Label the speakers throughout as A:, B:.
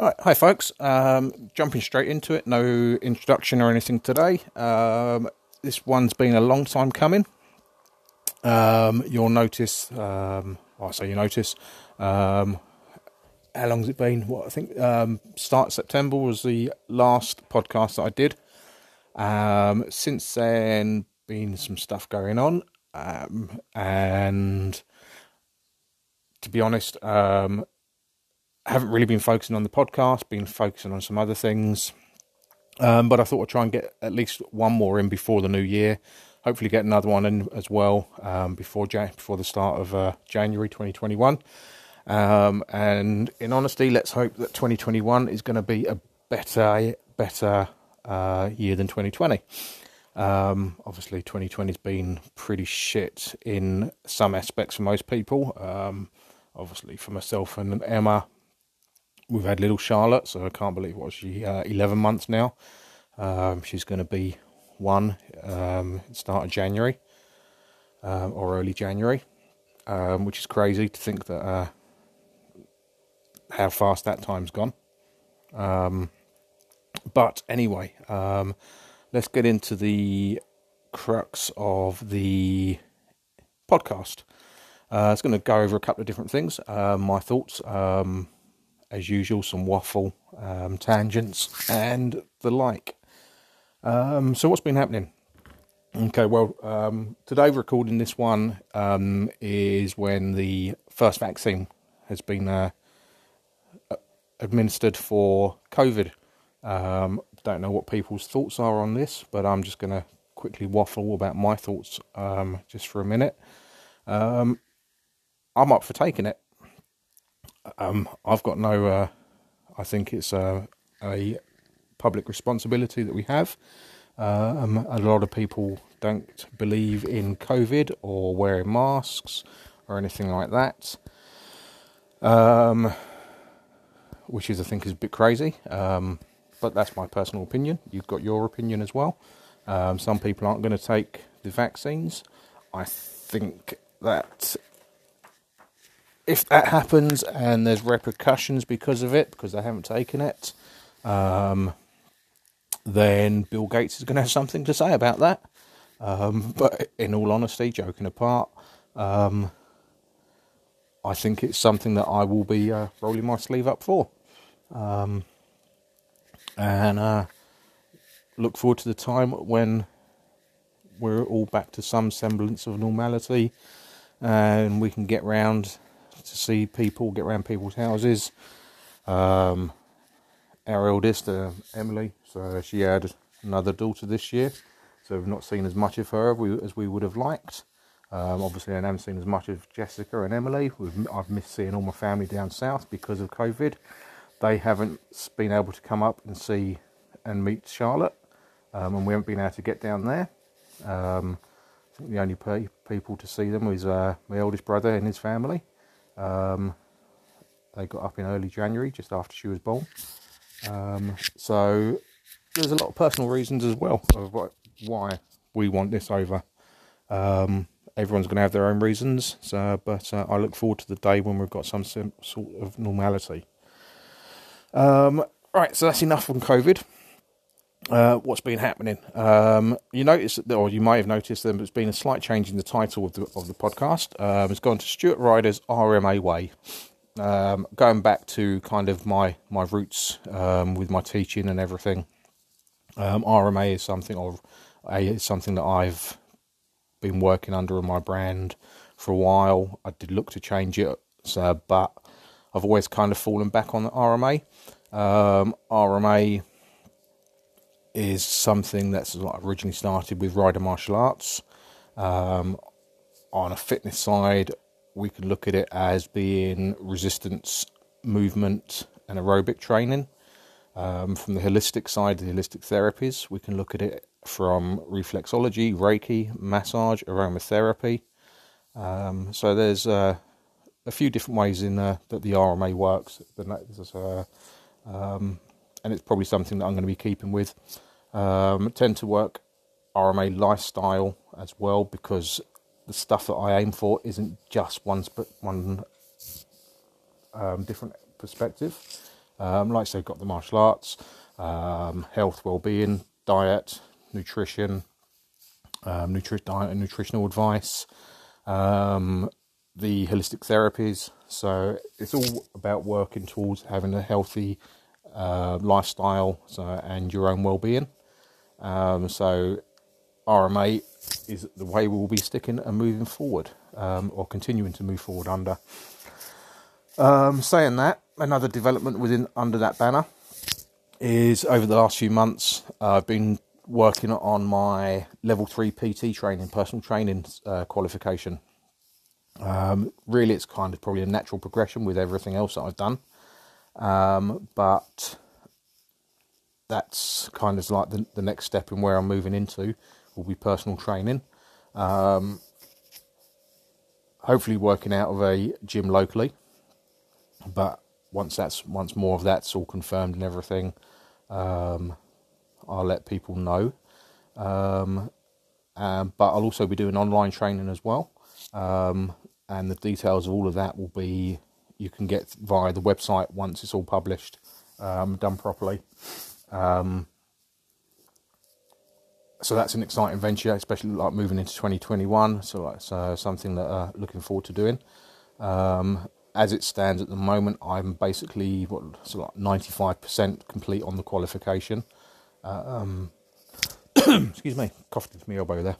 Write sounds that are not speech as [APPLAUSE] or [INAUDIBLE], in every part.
A: Right, hi folks. Um, jumping straight into it, no introduction or anything today. Um, this one's been a long time coming. Um, you'll notice, um, well, I say you notice, um, how long's it been? What I think um, start September was the last podcast that I did. Since then, been some stuff going on, and to be honest, um, I haven't really been focusing on the podcast, been focusing on some other things. Um, but I thought I'd try and get at least one more in before the new year. Hopefully, get another one in as well um, before Jan- before the start of uh, January 2021. Um, and in honesty, let's hope that 2021 is going to be a better better uh, year than 2020. Um, obviously, 2020 has been pretty shit in some aspects for most people. Um, obviously, for myself and Emma, we've had little Charlotte, so I can't believe what she uh, 11 months now. Um, she's going to be one um, start of January um, or early January, um, which is crazy to think that uh, how fast that time's gone. Um, but anyway, um, let's get into the crux of the podcast. Uh, it's going to go over a couple of different things. Uh, my thoughts, as usual, some waffle, um, tangents, and the like. Um, so, what's been happening? Okay, well, um, today recording this one um, is when the first vaccine has been uh, administered for COVID. Um, don't know what people's thoughts are on this, but I'm just going to quickly waffle about my thoughts um, just for a minute. I'm up for taking it. Um, I've got no. Uh, I think it's a, a public responsibility that we have. Um, a lot of people don't believe in COVID or wearing masks or anything like that, um, which is, I think, is a bit crazy. Um, but that's my personal opinion. You've got your opinion as well. Um, some people aren't going to take the vaccines. I think that if that happens and there's repercussions because of it, because they haven't taken it, um, then Bill Gates is going to have something to say about that. Um, but in all honesty, joking apart, um, I think it's something that I will be uh, rolling my sleeve up for. Um, and uh, look forward to the time when we're all back to some semblance of normality and we can get round to see people, get around people's houses. Um, our eldest, uh, Emily, so she had another daughter this year, so we've not seen as much of her as we, would have liked. Um, obviously, I haven't seen as much of Jessica and Emily. We've, I've missed seeing all my family down south because of COVID. They haven't been able to come up and see and meet Charlotte, um, and we haven't been able to get down there. Um, I think the only pe- people to see them was uh, my eldest brother and his family. Um, they got up in early January, just after she was born. Um, so there's a lot of personal reasons as well of why we want this over. Um, everyone's going to have their own reasons, so, but uh, I look forward to the day when we've got some sort of normality. Um, right, so that's enough on COVID. Uh, what's been happening? Um, you notice, or you might have noticed, that there's been a slight change in the title of the of the podcast. Um, it's gone to Stuart Ryder's RMA Way. Um, going back to kind of my my roots um, with my teaching and everything. Um, RMA is something, or is something that I've been working under in my brand for a while. I did look to change it, so, but I've always kind of fallen back on the RMA. Um, RMA is something that's originally started with Ryder Martial Arts. Um, on a fitness side, we can look at it as being resistance movement and aerobic training. Um, from the holistic side, the holistic therapies, we can look at it from reflexology, Reiki, massage, aromatherapy. Um, so there's uh, a few different ways in uh, that the RMA works. Uh, um, and it's probably something that I'm going to be keeping with. Um, tend to work RMA lifestyle as well because the stuff that I aim for isn't just one sp- one um, different perspective. Um, like I said, got the martial arts, um, health, well-being, diet, nutrition, um, nutri- diet and nutritional advice, um, the holistic therapies. So it's all about working towards having a healthy uh, lifestyle so, and your own well-being. Um, so RMA is the way we will be sticking and moving forward, um, or continuing to move forward under. Um, saying that, another development within under that banner is over the last few months, uh, I've been working on my level three PT training, personal training uh, qualification. Um, really, it's kind of probably a natural progression with everything else that I've done, um, but that's kind of like the, the next step in where I'm moving into will be personal training. Um, hopefully, working out of a gym locally, but once that's once more of that's all confirmed and everything, um, I'll let people know. Um, um, but I'll also be doing online training as well, um, and the details of all of that will be you can get via the website once it's all published, um, done properly. Um, so that's an exciting venture, especially like moving into 2021. So that's uh, something that uh, looking forward to doing. Um, as it stands at the moment, I'm basically what so like 95% complete on the qualification. Um, [COUGHS] excuse me, coughed into my elbow there,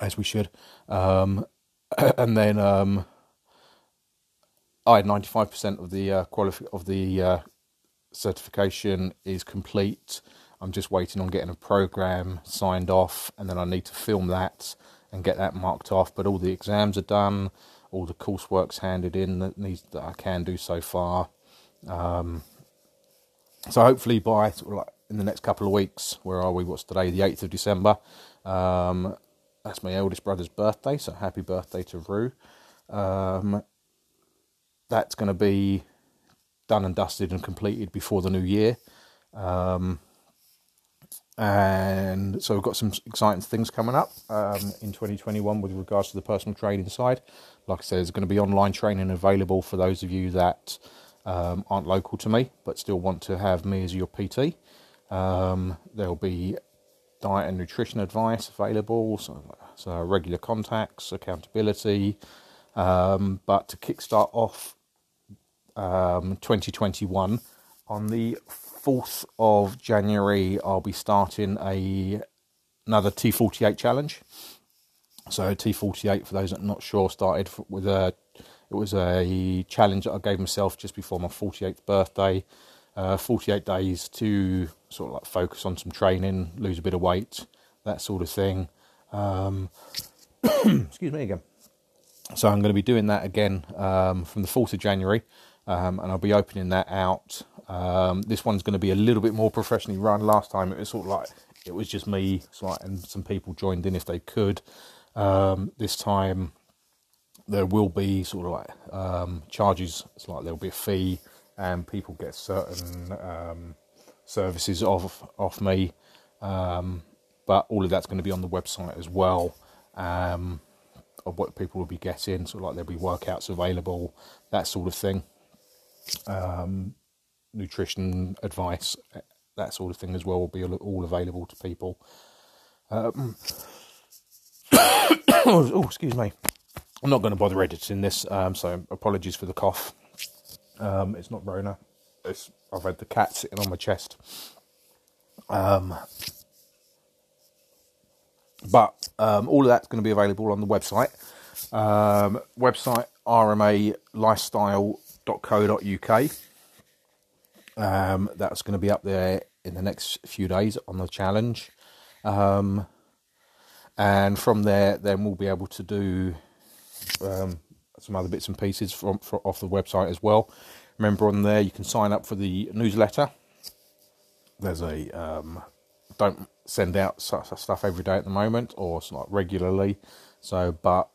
A: as we should. Um, [COUGHS] and then um, I had 95% of the uh, of the uh, certification is complete. I'm just waiting on getting a program signed off, and then I need to film that and get that marked off. But all the exams are done, all the coursework's handed in that needs that I can do so far. Um, so hopefully by sort of like in the next couple of weeks, where are we? What's today? The eighth of December. Um, that's my eldest brother's birthday, so happy birthday to Rue. Um, that's going to be done and dusted and completed before the new year. Um, and so we've got some exciting things coming up um, in 2021 with regards to the personal training side. Like I said, there's going to be online training available for those of you that um, aren't local to me but still want to have me as your PT. Um, there'll be diet and nutrition advice available, so, so regular contacts, accountability. Um, but to kickstart off um, 2021 on the 4th of January, I'll be starting a another T48 challenge. So T48, for those that are not sure, started with a it was a challenge that I gave myself just before my 48th birthday. Uh, 48 days to sort of like focus on some training, lose a bit of weight, that sort of thing. Um, [COUGHS] excuse me again. So I'm going to be doing that again um, from the 4th of January, um, and I'll be opening that out um, this one's going to be a little bit more professionally run. Last time it was sort of like it was just me, and some people joined in if they could. Um, this time there will be sort of like um, charges. It's like there'll be a fee, and people get certain um, services off off me. But all of that's going to be on the website as well. Um, of what people will be getting, sort of like there'll be workouts available, that sort of thing. Um, nutrition advice, that sort of thing as well will be all available to people. Um, [COUGHS] oh, excuse me. I'm not going to bother editing this, um, so apologies for the cough. Um, it's not Rona. It's, I've had the cat sitting on my chest. Um, but um, all of that's going to be available on the website. Um, website rmalifestyle.co.uk. Um, that's going to be up there in the next few days on the challenge. Um, and from there, then we'll be able to do um, some other bits and pieces from, from, off the website as well. Remember, on there you can sign up for the newsletter. There's a um, don't send out stuff every day at the moment, or not regularly. So, but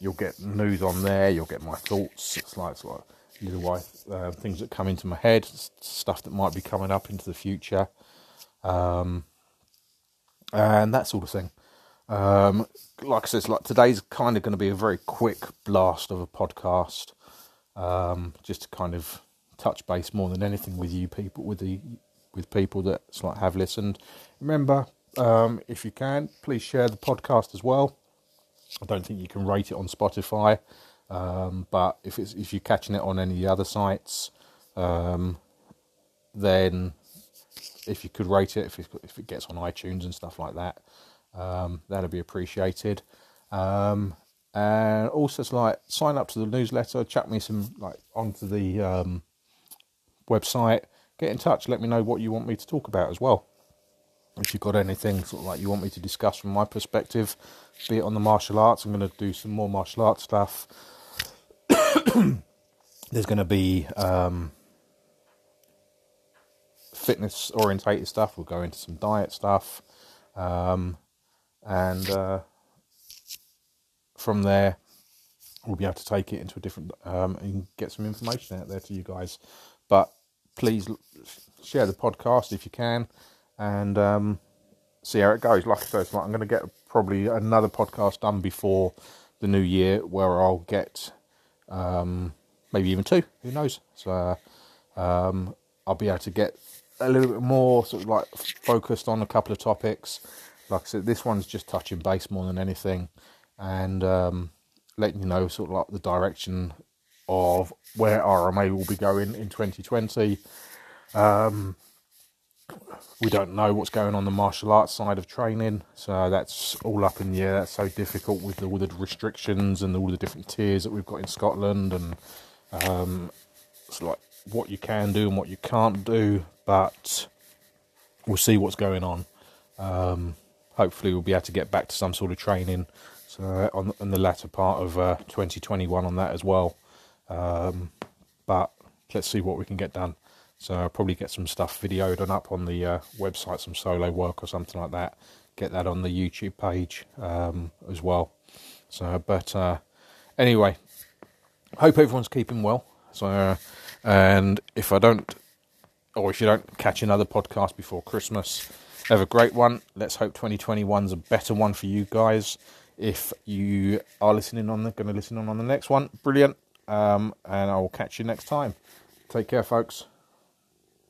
A: you'll get news on there. You'll get my thoughts. It's like, it's like way, uh, things that come into my head, stuff that might be coming up into the future, um, and that sort of thing. Um, like I said, like today's kind of going to be a very quick blast of a podcast, um, just to kind of touch base more than anything with you people, with the with people that like have listened. Remember, um, if you can, please share the podcast as well. I don't think you can rate it on Spotify, um, but if it's if you're catching it on any other sites, um, then if you could rate it, if it, if it gets on iTunes and stuff like that, um, that'd be appreciated. Um, and also, it's like sign up to the newsletter, chat me some like onto the um, website, get in touch, let me know what you want me to talk about as well. If you've got anything sort of like you want me to discuss from my perspective, be it on the martial arts, I'm going to do some more martial arts stuff. [COUGHS] There's going to be um, fitness orientated stuff. We'll go into some diet stuff, um, and uh, from there, we'll be able to take it into a different um, and get some information out there to you guys. But please share the podcast if you can, and um, see how it goes. Like I said, I'm going to get probably another podcast done before the new year, where I'll get um, maybe even two. Who knows? So um, I'll be able to get a little bit more sort of like focused on a couple of topics. Like I said, this one's just touching base more than anything, and um, letting you know sort of like the direction of where RMA will be going in 2020. Um, we don't know what's going on the martial arts side of training, so that's all up in the air. That's so difficult with all the restrictions and all the different tiers that we've got in Scotland, and um, it's like what you can do and what you can't do. But we'll see what's going on. Um, hopefully, we'll be able to get back to some sort of training. So on, on the latter part of uh, 2021 on that as well. Um, but let's see what we can get done. So I'll probably get some stuff videoed and up on the uh, website, some solo work or something like that. Get that on the YouTube page um, as well. So, but uh, anyway, hope everyone's keeping well. So, uh, and if I don't, or if you don't catch another podcast before Christmas, have a great one. Let's hope 2021's a better one for you guys. If you are listening on, the, going to listen on on the next one, brilliant. Um, and I will catch you next time. Take care, folks.